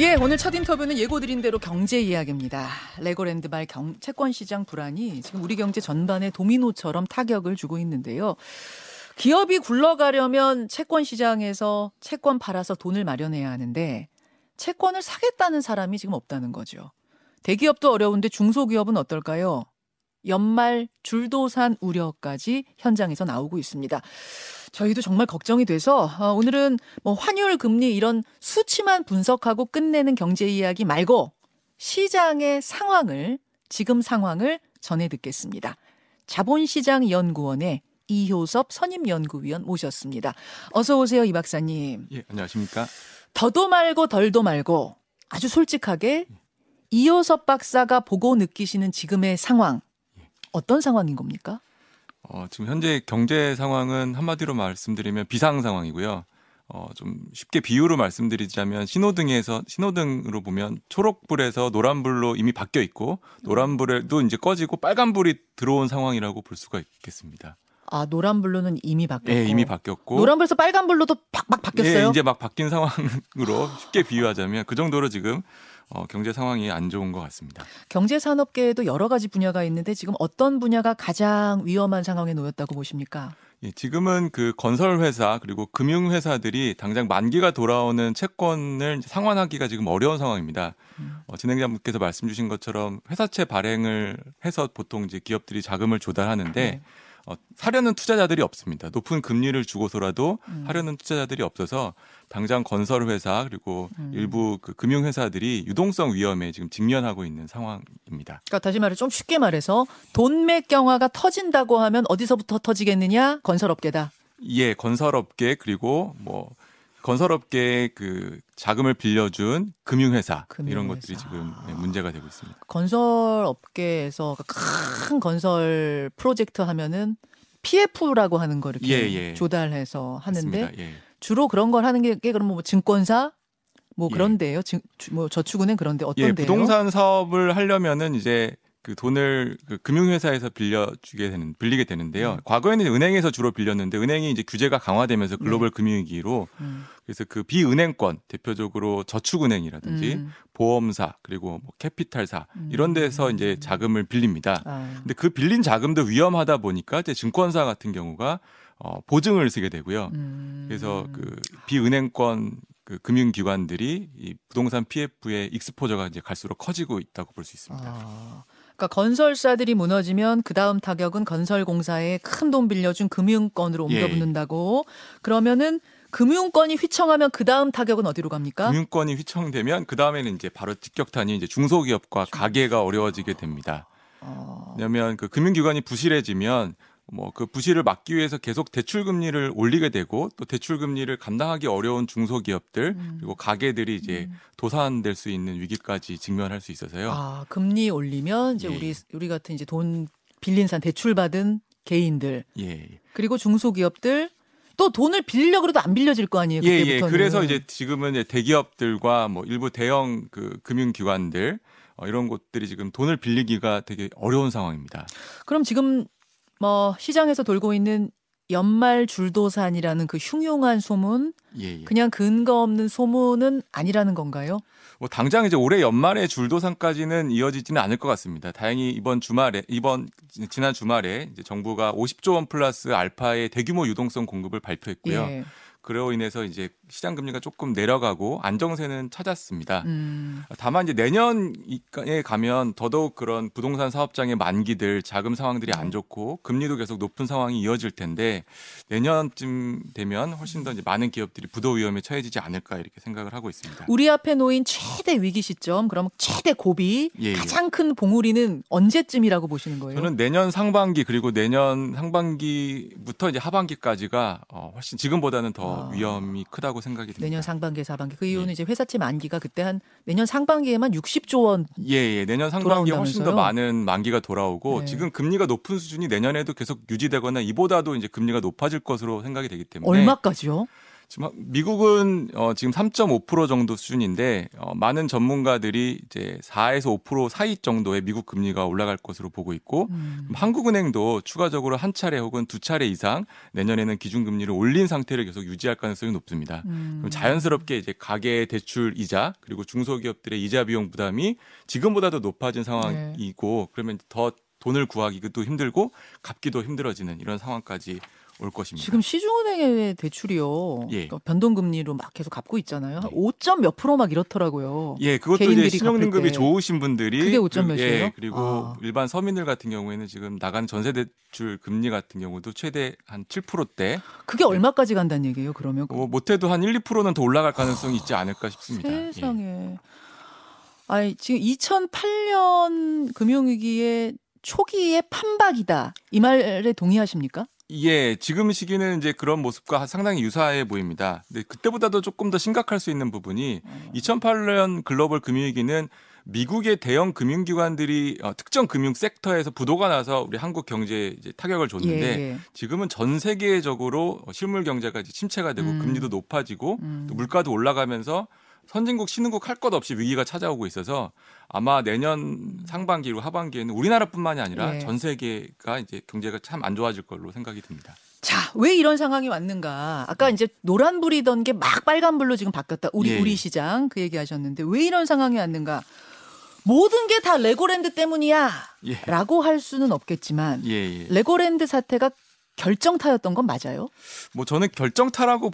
예, 오늘 첫 인터뷰는 예고 드린 대로 경제 이야기입니다. 레고랜드 말 경, 채권 시장 불안이 지금 우리 경제 전반에 도미노처럼 타격을 주고 있는데요. 기업이 굴러가려면 채권 시장에서 채권 팔아서 돈을 마련해야 하는데 채권을 사겠다는 사람이 지금 없다는 거죠. 대기업도 어려운데 중소기업은 어떨까요? 연말 줄도산 우려까지 현장에서 나오고 있습니다. 저희도 정말 걱정이 돼서 어, 오늘은 뭐 환율 금리 이런 수치만 분석하고 끝내는 경제 이야기 말고 시장의 상황을 지금 상황을 전해 듣겠습니다. 자본시장 연구원의 이효섭 선임연구위원 모셨습니다. 어서 오세요, 이 박사님. 예, 안녕하십니까? 더도 말고 덜도 말고 아주 솔직하게 이효섭 박사가 보고 느끼시는 지금의 상황 어떤 상황인 겁니까? 어, 지금 현재 경제 상황은 한마디로 말씀드리면 비상 상황이고요. 어, 좀 쉽게 비유로 말씀드리자면 신호등에서 신호등으로 보면 초록불에서 노란불로 이미 바뀌어 있고 노란불에도 이제 꺼지고 빨간불이 들어온 상황이라고 볼 수가 있겠습니다. 아 노란불로는 이미 바뀌었고 예, 이미 바뀌었고 노란불에서 빨간불로도 팍팍 바뀌었어요. 예, 이제 막 바뀐 상황으로 쉽게 비유하자면 그 정도로 지금 어, 경제 상황이 안 좋은 것 같습니다. 경제 산업계에도 여러 가지 분야가 있는데 지금 어떤 분야가 가장 위험한 상황에 놓였다고 보십니까? 예, 지금은 그 건설 회사 그리고 금융 회사들이 당장 만기가 돌아오는 채권을 상환하기가 지금 어려운 상황입니다. 음. 어, 진행자분께서 말씀 주신 것처럼 회사채 발행을 해서 보통 이제 기업들이 자금을 조달하는데 네. 어, 사려는 투자자들이 없습니다. 높은 금리를 주고서라도 음. 하려는 투자자들이 없어서 당장 건설 회사 그리고 음. 일부 그 금융 회사들이 유동성 위험에 지금 직면하고 있는 상황입니다. 그러니까 다시 말해 좀 쉽게 말해서 돈맥 경화가 터진다고 하면 어디서부터 터지겠느냐? 건설업계다. 예, 건설업계 그리고 뭐 건설업계의 그 자금을 빌려준 금융회사 이런 금융회사. 것들이 지금 네, 문제가 되고 있습니다. 건설업계에서 큰 건설 프로젝트 하면은 PF라고 하는 거 이렇게 예, 예. 조달해서 하는데. 예. 주로 그런 걸 하는 게, 게 그럼 뭐 증권사 뭐 예. 그런데요. 뭐 저축은행 그런데 예, 어떤데요? 부동산 사업을 하려면은 이제 그 돈을 그 금융회사에서 빌려주게 되는 빌리게 되는데요. 음. 과거에는 은행에서 주로 빌렸는데 은행이 이제 규제가 강화되면서 글로벌 금융위기로 음, 그래서 그 비은행권 대표적으로 저축은행이라든지 음, 보험사 그리고 뭐 캐피탈사 음. 이런 데서 이제 자금을 빌립니다. 아, 근데 그 빌린 자금도 위험하다 보니까 이제 증권사 같은 경우가 어, 보증을 쓰게 되고요. 음. 그래서 그 비은행권 그 금융기관들이 이 부동산 PF의 익스포저가 이제 갈수록 커지고 있다고 볼 수 있습니다. 아, 그러니까 건설사들이 무너지면 그 다음 타격은 건설공사에 큰 돈 빌려준 금융권으로 예. 옮겨붙는다고. 그러면은 금융권이 휘청하면 그 다음 타격은 어디로 갑니까? 금융권이 휘청되면 그 다음에는 이제 바로 직격탄이 이제 중소기업과 가게가 어려워지게 됩니다. 어, 왜냐하면 그 금융기관이 부실해지면 뭐 그 부실을 막기 위해서 계속 대출 금리를 올리게 되고 또 대출 금리를 감당하기 어려운 중소기업들 음. 그리고 가게들이 이제 도산될 수 있는 위기까지 직면할 수 있어서요. 아, 금리 올리면 이제 예. 우리 우리 같은 이제 돈 빌린 산 대출 받은 개인들 예. 예. 그리고 중소기업들 또 돈을 빌려 그래도 안 빌려질 거 아니에요. 예, 예. 그때부터는. 그래서 이제 지금은 이제 대기업들과 뭐 일부 대형 그 금융기관들 어, 이런 곳들이 지금 돈을 빌리기가 되게 어려운 상황입니다. 그럼 지금 뭐 시장에서 돌고 있는 연말 줄도산이라는 그 흉흉한 소문 예, 예. 그냥 근거 없는 소문은 아니라는 건가요? 뭐 당장 이제 올해 연말에 줄도산까지는 이어지지는 않을 것 같습니다. 다행히 이번 주말에 이번 지난 주말에 이제 정부가 50조 원 플러스 알파의 대규모 유동성 공급을 발표했고요. 예. 그로 인해서 이제 시장 금리가 조금 내려가고 안정세는 찾았습니다. 음. 다만 이제 내년에 가면 더더욱 그런 부동산 사업장의 만기들 자금 상황들이 안 좋고 금리도 계속 높은 상황이 이어질 텐데 내년쯤 되면 훨씬 더 이제 많은 기업들이 부도 위험에 처해지지 않을까 이렇게 생각을 하고 있습니다. 우리 앞에 놓인 최대 위기 시점, 그럼 최대 고비, 예, 예. 가장 큰 봉우리는 언제쯤이라고 보시는 거예요? 저는 내년 상반기 그리고 내년 상반기부터 이제 하반기까지가 어, 훨씬 지금보다는 더 아. 위험이 크다고 생각이 듭니다. 내년 상반기, 사반기. 그 이유는 예. 이제 회사채 만기가 그때 한 내년 상반기에만 60조 원. 예, 예. 내년 상반기에 훨씬 더? 많은 만기가 돌아오고 네. 지금 금리가 높은 수준이 내년에도 계속 유지되거나 이보다도 이제 금리가 높아질 것으로 생각이 되기 때문에 얼마까지요? 지금 미국은 어, 지금 3.5% 정도 수준인데 어, 많은 전문가들이 이제 4에서 5% 사이 정도의 미국 금리가 올라갈 것으로 보고 있고 음. 한국은행도 추가적으로 한 차례 혹은 두 차례 이상 내년에는 기준금리를 올린 상태를 계속 유지할 가능성이 높습니다. 음. 그럼 자연스럽게 이제 가계 대출 이자 그리고 중소기업들의 이자 비용 부담이 지금보다도 높아진 상황이고 그러면 더 돈을 구하기도 힘들고 갚기도 힘들어지는 이런 상황까지 올 것입니다. 지금 시중은행의 대출이요. 예. 그러니까 변동금리로 막 계속 갚고 있잖아요. 한 5점 몇 프로 막 이렇더라고요. 예, 그것도 이제 신용등급이. 좋으신 분들이 그게 5점 그리고- 몇이에요? 예, 그리고 아. 일반 서민들 같은 경우에는 지금 나가는 전세 대출 금리 같은 경우도 최대 한 7%대, 그게 얼마까지 간다는 얘기예요? 그러면 뭐 못해도 한 1, 2%는 더 올라갈 가능성이 있지 않을까 싶습니다. 예. 세상에. 아니 지금 2008년 금융위기의 초기의 판박이다. 이 말에 동의하십니까? 예, 지금 시기는 이제 그런 모습과 상당히 유사해 보입니다. 근데 그때보다도 조금 더 심각할 수 있는 부분이 2008년 글로벌 금융위기는 미국의 대형 금융기관들이 어, 특정 금융 섹터에서 부도가 나서 우리 한국 경제에 이제 타격을 줬는데 예, 예. 지금은 전 세계적으로 실물 경제가 침체가 되고 음. 금리도 높아지고 음. 또 물가도 올라가면서 선진국 신흥국 할 것 없이 위기가 찾아오고 있어서 아마 내년 상반기로 하반기에는 우리나라뿐만이 아니라 예. 전 세계가 이제 경제가 참 안 좋아질 걸로 생각이 듭니다. 자, 왜 이런 상황이 왔는가? 아까 이제 노란불이던 게 막 빨간불로 지금 바뀌었다. 우리 예. 우리 시장 그 얘기하셨는데 왜 이런 상황이 왔는가? 모든 게 다 레고랜드 때문이야. 예. 라고 할 수는 없겠지만 예, 예. 레고랜드 사태가 결정타였던 건 맞아요? 뭐 저는 결정타라고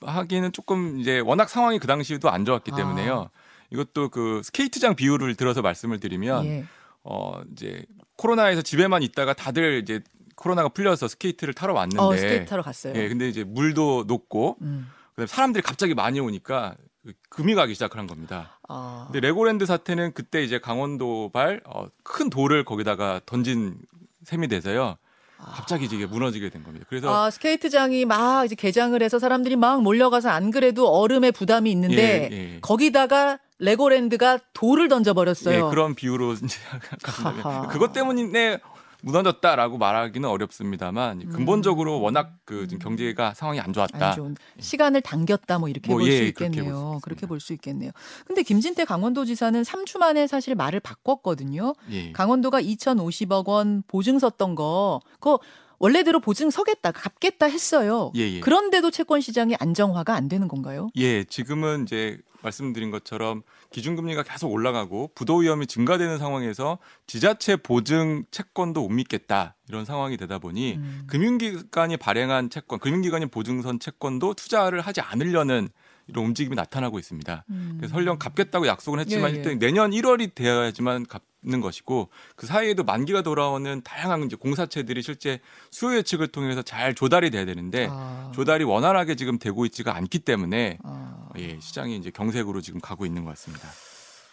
하기에는 조금 이제 워낙 상황이 그 당시에도 안 좋았기 아. 때문에요. 이것도 그 스케이트장 비유를 들어서 말씀을 드리면 예. 어 이제 코로나에서 집에만 있다가 다들 이제 코로나가 풀려서 스케이트를 타러 왔는데 어, 스케이트 타러 갔어요. 예, 근데 이제 온도 높고 음. 그다음에 사람들이 갑자기 많이 오니까 그 금이 가기 시작한 겁니다. 아. 근데 레고랜드 사태는 그때 이제 강원도발 어, 큰 돌을 거기다가 던진 셈이 돼서요. 갑자기 이제 이게 무너지게 된 겁니다. 그래서 아, 스케이트장이 막 이제 개장을 해서 사람들이 막 몰려가서 안 그래도 얼음에 부담이 있는데 예, 예. 거기다가 레고랜드가 돌을 던져버렸어요. 예, 그런 비유로. 그것 때문에 무너졌다라고 말하기는 어렵습니다만 근본적으로 워낙 그 경제가 상황이 안 좋았다. 음. 안 시간을 당겼다 뭐 이렇게 뭐, 볼수 예, 볼수 있겠네요. 그렇게 볼 수 있겠네요. 근데 김진태 강원도지사는 3주 만에 사실 말을 바꿨거든요. 예. 강원도가 2,050억 원 보증 섰던 거 그거 원래대로 보증 서겠다, 갚겠다 했어요. 예, 예. 그런데도 채권 시장이 안정화가 안 되는 건가요? 예, 지금은 이제 말씀드린 것처럼 기준금리가 계속 올라가고 부도 위험이 증가되는 상황에서 지자체 보증 채권도 못 믿겠다 이런 상황이 되다 보니 음. 금융기관이 발행한 채권, 금융기관이 보증선 채권도 투자를 하지 않으려는 이런 움직임이 나타나고 있습니다. 음. 그래서 설령 갚겠다고 약속은 했지만 예, 예. 일단 내년 1월이 되어야지만 갚는 것이고 그 사이에도 만기가 돌아오는 다양한 이제 공사체들이 실제 수요 예측을 통해서 잘 조달이 돼야 되는데 아. 조달이 원활하게 지금 되고 있지가 않기 때문에 아. 예, 시장이 이제 경색으로 지금 가고 있는 것 같습니다.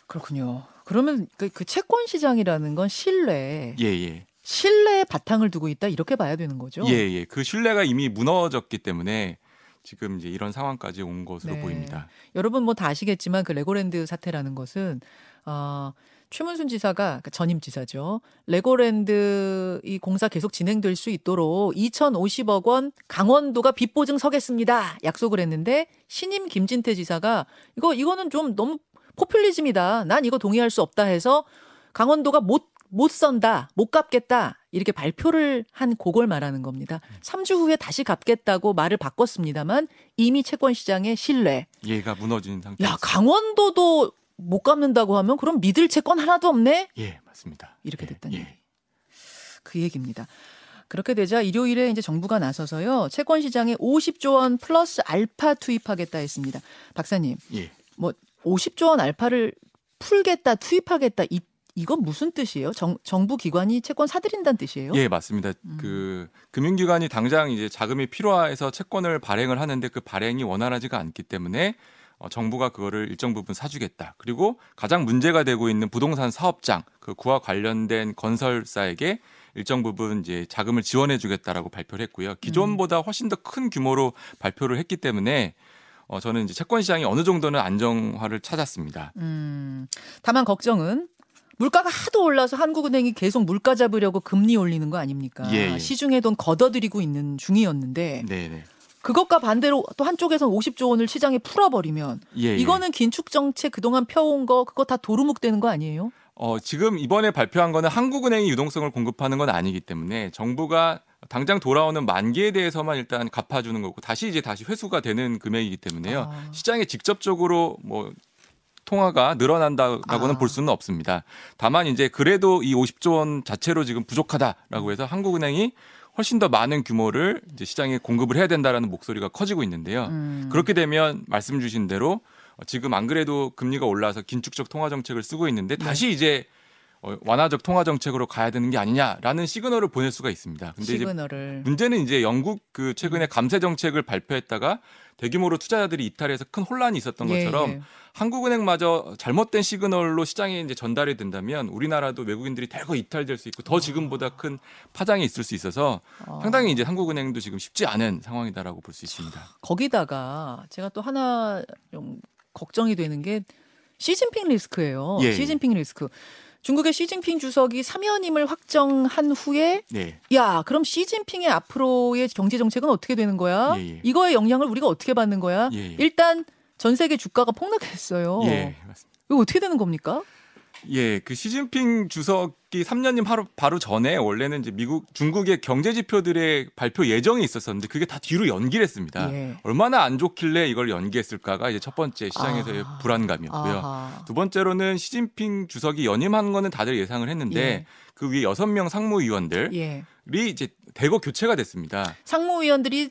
그렇군요. 그러면 그, 그 채권 시장이라는 건 신뢰, 예, 예. 신뢰의 바탕을 두고 있다 이렇게 봐야 되는 거죠. 예, 예. 그 신뢰가 이미 무너졌기 때문에 지금 이제 이런 상황까지 온 것으로 네. 보입니다. 여러분 뭐 다 아시겠지만 그 레고랜드 사태라는 것은 어, 최문순 지사가 그러니까 전임 지사죠. 레고랜드 이 공사 계속 진행될 수 있도록 2,050억 원 강원도가 빚 보증 서겠습니다. 약속을 했는데 신임 김진태 지사가 이거 이거는 좀 너무 포퓰리즘이다. 난 이거 동의할 수 없다 해서 강원도가 못 못 선다, 못 갚겠다 이렇게 발표를 한 그걸 말하는 겁니다. 3주 후에 다시 갚겠다고 말을 바꿨습니다만 이미 채권 시장의 신뢰, 얘가 무너진 상태. 야 강원도도 못 갚는다고 하면 그럼 믿을 채권 하나도 없네 예, 맞습니다. 이렇게 예, 됐다는 예. 그 얘기입니다. 그렇게 되자 일요일에 이제 정부가 나서서요 채권 시장에 50조 원 플러스 알파 투입하겠다 했습니다. 박사님, 예. 뭐 50조 원 알파를 풀겠다 투입하겠다 이 이건 무슨 뜻이에요? 정, 정부 기관이 채권 사들인다는 뜻이에요? 예, 맞습니다. 음. 그 금융기관이 당장 이제 자금이 필요해서 채권을 발행을 하는데 그 발행이 원활하지가 않기 때문에 어, 정부가 그거를 일정 부분 사주겠다. 그리고 가장 문제가 되고 있는 부동산 사업장, 그 그와 관련된 건설사에게 일정 부분 이제 자금을 지원해 주겠다라고 발표를 했고요. 기존보다 훨씬 더 큰 규모로 발표를 했기 때문에 어, 저는 이제 채권 시장이 어느 정도는 안정화를 찾았습니다. 음, 다만 걱정은 물가가 하도 올라서 한국은행이 계속 물가 잡으려고 금리 올리는 거 아닙니까? 예, 예. 시중에 돈 걷어들이고 있는 중이었는데 네, 네. 그것과 반대로 또 한쪽에서는 50조 원을 시장에 풀어버리면 예, 예. 이거는 긴축 정책 그동안 펴온 거 그거 다 도루묵 되는 거 아니에요? 어, 지금 이번에 발표한 거는 한국은행이 유동성을 공급하는 건 아니기 때문에 정부가 당장 돌아오는 만기에 대해서만 일단 갚아주는 거고 다시 이제 다시 회수가 되는 금액이기 때문에요. 아. 시장에 직접적으로 뭐 통화가 늘어난다라고는 아. 볼 수는 없습니다. 다만 이제 그래도 이 50조 원 자체로 지금 부족하다라고 해서 한국은행이 훨씬 더 많은 규모를 이제 시장에 공급을 해야 된다라는 목소리가 커지고 있는데요. 음. 그렇게 되면 말씀 주신 대로 어, 지금 안 그래도 금리가 올라서 긴축적 통화 정책을 쓰고 있는데 네. 다시 이제 어, 완화적 통화 정책으로 가야 되는 게 아니냐라는 시그널을 보낼 수가 있습니다. 근데 이제 시그널을 문제는 이제 영국 그 최근에 감세 정책을 발표했다가 대규모로 투자자들이 이탈해서 큰 혼란이 있었던 예, 것처럼 예. 한국은행마저 잘못된 시그널로 시장에 이제 전달이 된다면 우리나라도 외국인들이 대거 이탈될 수 있고 더 지금보다 큰 파장이 있을 수 있어서 아. 상당히 이제 한국은행도 지금 쉽지 않은 상황이다라고 볼 수 있습니다. 거기다가 제가 또 하나 좀 걱정이 되는 게 시진핑 리스크예요. 예. 시진핑 리스크. 중국의 시진핑 주석이 사면임을 확정한 후에 네. 야 그럼 시진핑의 앞으로의 경제 정책은 어떻게 되는 거야? 예, 예. 이거의 영향을 우리가 어떻게 받는 거야? 예, 예. 일단 전 세계 주가가 폭락했어요. 예, 맞습니다. 이거 어떻게 되는 겁니까? 예, 그 시진핑 주석이 3년님 바로 바로 전에 원래는 이제 미국 중국의 경제 지표들의 발표 예정이 있었었는데 그게 다 뒤로 연기를 했습니다. 예. 얼마나 안 좋길래 이걸 연기했을까가 이제 첫 번째 시장에서의 아. 불안감이었고요. 아하. 두 번째로는 시진핑 주석이 연임한 거는 다들 예상을 했는데 예. 그 위에 여섯 명 상무위원들이 예. 이제 대거 교체가 됐습니다. 상무위원들이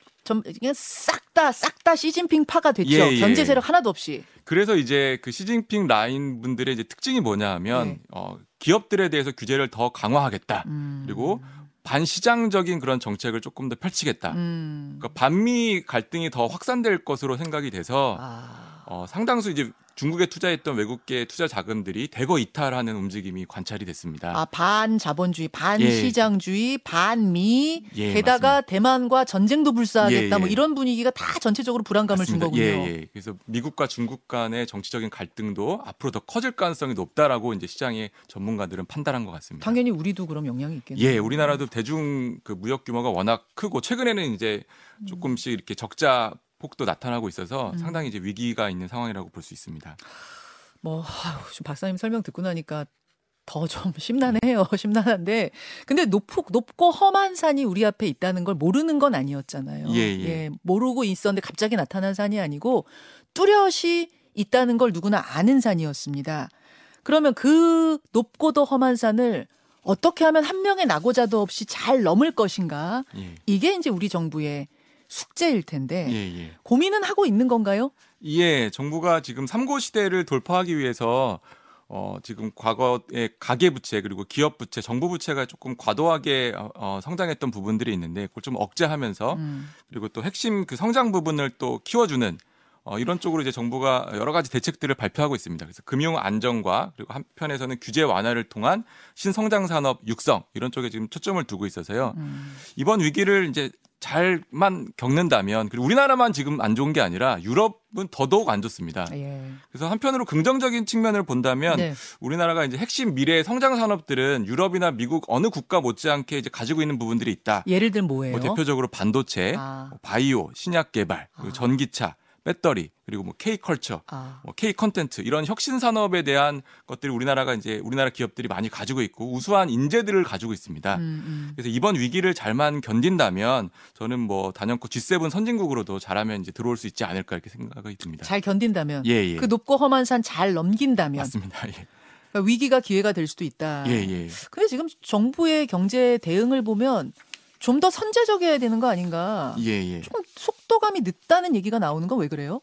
싹다 싹 다 시진핑 파가 됐죠. 예, 예. 견제 세력 하나도 없이. 그래서 이제 그 시진핑 라인 분들의 이제 특징이 뭐냐 하면 네. 어, 기업들에 대해서 규제를 더 강화하겠다. 음. 그리고 반시장적인 그런 정책을 조금 더 펼치겠다. 음. 그러니까 반미 갈등이 더 확산될 것으로 생각이 돼서 아. 어, 상당수 이제 중국에 투자했던 외국계 투자 자금들이 대거 이탈하는 움직임이 관찰이 됐습니다. 아, 반 자본주의, 반 예. 시장주의, 반미, 예, 게다가 대만과 전쟁도 불사하겠다. 예, 뭐 예. 이런 분위기가 다 전체적으로 불안감을 준 맞습니다. 거군요. 예, 예. 그래서 미국과 중국 간의 정치적인 갈등도 앞으로 더 커질 가능성이 높다라고 이제 시장의 전문가들은 판단한 것 같습니다. 당연히 우리도 그럼 영향이 있겠네요. 예, 우리나라도 대중 그 무역 규모가 워낙 크고 최근에는 이제 조금씩 이렇게 적자 폭도 나타나고 있어서 음. 상당히 이제 위기가 있는 상황이라고 볼 수 있습니다. 뭐 아유, 좀 박사님 설명 듣고 나니까 더 좀 심란해요. 심란한데 근데 높고 높고 험한 산이 우리 앞에 있다는 걸 모르는 건 아니었잖아요. 예, 예. 모르고 있었는데 갑자기 나타난 산이 아니고 뚜렷이 있다는 걸 누구나 아는 산이었습니다. 그러면 그 높고도 험한 산을 어떻게 하면 한 명의 낙오자도 없이 잘 넘을 것인가? 예, 이게 이제 우리 정부의 숙제일 텐데 예, 예. 고민은 하고 있는 건가요? 예, 정부가 지금 삼고 시대를 돌파하기 위해서 어, 지금 과거의 가계 부채 그리고 기업 부채, 정부 부채가 조금 과도하게 어, 어, 성장했던 부분들이 있는데 그걸 좀 억제하면서 음. 그리고 또 핵심 그 성장 부분을 또 키워주는 어, 이런 쪽으로 이제 정부가 여러 가지 대책들을 발표하고 있습니다. 그래서 금융 안정과 그리고 한편에서는 규제 완화를 통한 신성장 산업 육성 이런 쪽에 지금 초점을 두고 있어서요. 음. 이번 위기를 이제 잘만 겪는다면 그리고 우리나라만 지금 안 좋은 게 아니라 유럽은 더더욱 안 좋습니다. 예. 그래서 한편으로 긍정적인 측면을 본다면 네. 우리나라가 이제 핵심 미래 성장 산업들은 유럽이나 미국 어느 국가 못지않게 이제 가지고 있는 부분들이 있다. 예를 들면 뭐예요? 뭐 대표적으로 반도체, 아. 뭐 바이오, 신약 개발, 그리고 아. 전기차, 배터리, 그리고 뭐 K 컬처, 아. 뭐 K 컨텐츠 이런 혁신 산업에 대한 것들이 우리나라가 이제 우리나라 기업들이 많이 가지고 있고 우수한 인재들을 가지고 있습니다. 음, 음. 그래서 이번 위기를 잘만 견딘다면 저는 뭐 단연코 G7 선진국으로도 잘하면 이제 들어올 수 있지 않을까 이렇게 생각이 듭니다. 잘 견딘다면 예, 예. 그 높고 험한 산 잘 넘긴다면 맞습니다. 예. 그러니까 위기가 기회가 될 수도 있다. 예, 예. 근데 지금 정부의 경제 대응을 보면 좀 더 선제적이어야 되는 거 아닌가? 예, 예. 조금 속도감이 늦다는 얘기가 나오는 건 왜 그래요?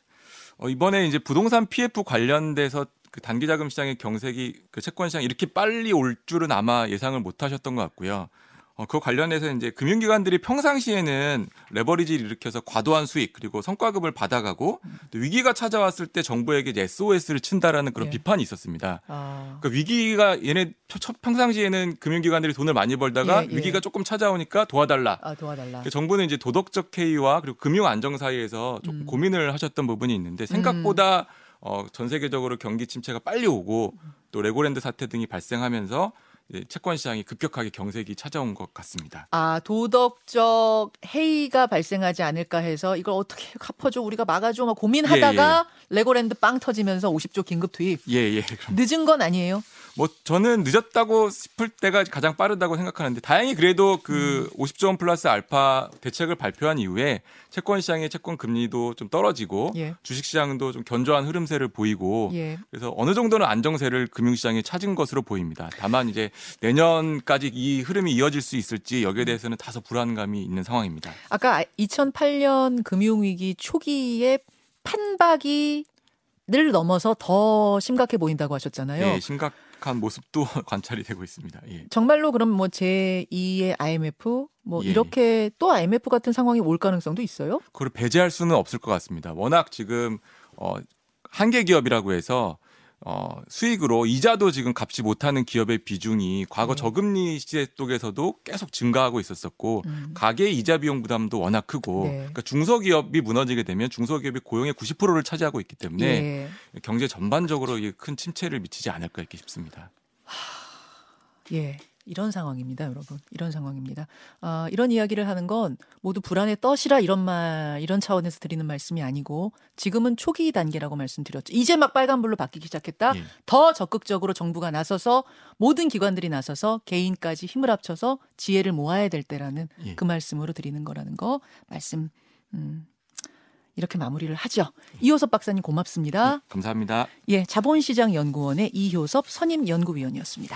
어, 이번에 이제 부동산 PF 관련돼서 그 단기 자금 시장의 경색이 그 채권 시장 이렇게 빨리 올 줄은 아마 예상을 못 하셨던 것 같고요. 어, 그 관련해서 이제 금융기관들이 평상시에는 레버리지를 일으켜서 과도한 수익 그리고 성과급을 받아가고 또 위기가 찾아왔을 때 정부에게 이제 SOS를 친다라는 그런 예. 비판이 있었습니다. 아. 그러니까 위기가 얘네 평상시에는 금융기관들이 돈을 많이 벌다가 예, 예. 위기가 조금 찾아오니까 도와달라. 아 도와달라. 그러니까 정부는 이제 도덕적 해이와 그리고 금융 안정 사이에서 조금 음. 고민을 하셨던 부분이 있는데 생각보다 어, 전 세계적으로 경기 침체가 빨리 오고 또 레고랜드 사태 등이 발생하면서 예, 채권 시장이 급격하게 경색이 찾아온 것 같습니다. 아, 도덕적 해이가 발생하지 않을까 해서 이걸 어떻게 갚아줘 우리가 막아줘 막 고민하다가 레고랜드 빵 터지면서 50조 긴급 투입. 예, 예. 그럼 늦은 건 아니에요. 뭐 저는 늦었다고 싶을 때가 가장 빠르다고 생각하는데 다행히 그래도 그 50조 원 플러스 알파 대책을 발표한 이후에 채권 시장의 채권 금리도 좀 떨어지고 예. 주식 시장도 좀 견조한 흐름세를 보이고 예. 그래서 어느 정도는 안정세를 금융 시장에 찾은 것으로 보입니다. 다만 이제 내년까지 이 흐름이 이어질 수 있을지 여기에 대해서는 다소 불안감이 있는 상황입니다. 아까 2008년 금융위기 초기에 판박이 를 넘어서 더 심각해 보인다고 하셨잖아요. 예, 심각한 모습도 관찰이 되고 있습니다. 예. 정말로 그럼 뭐 제2의 IMF 뭐 예. 이렇게 또 IMF 같은 상황이 올 가능성도 있어요? 그걸 배제할 수는 없을 것 같습니다. 워낙 지금 어 한계 기업이라고 해서 어 수익으로 이자도 지금 갚지 못하는 기업의 비중이 과거 네. 저금리 시대 쪽에서도 계속 증가하고 있었었고 음. 가계 이자 비용 부담도 워낙 크고 네. 그러니까 중소기업이 무너지게 되면 중소기업이 고용의 90%를 차지하고 있기 때문에 예. 경제 전반적으로 큰 침체를 미치지 않을까 이렇게 싶습니다. 예. 이런 상황입니다, 여러분. 이런 상황입니다. 아, 이런 이야기를 하는 건 모두 불안에 떠시라 이런 말, 이런 차원에서 드리는 말씀이 아니고 지금은 초기 단계라고 말씀드렸죠. 이제 막 빨간불로 바뀌기 시작했다. 예. 더 적극적으로 정부가 나서서 모든 기관들이 나서서 개인까지 힘을 합쳐서 지혜를 모아야 될 때라는 예. 그 말씀으로 드리는 거라는 거 말씀, 음, 이렇게 마무리를 하죠. 이효섭 박사님 고맙습니다. 감사합니다. 예, 자본시장연구원의 이효섭 선임 연구위원이었습니다.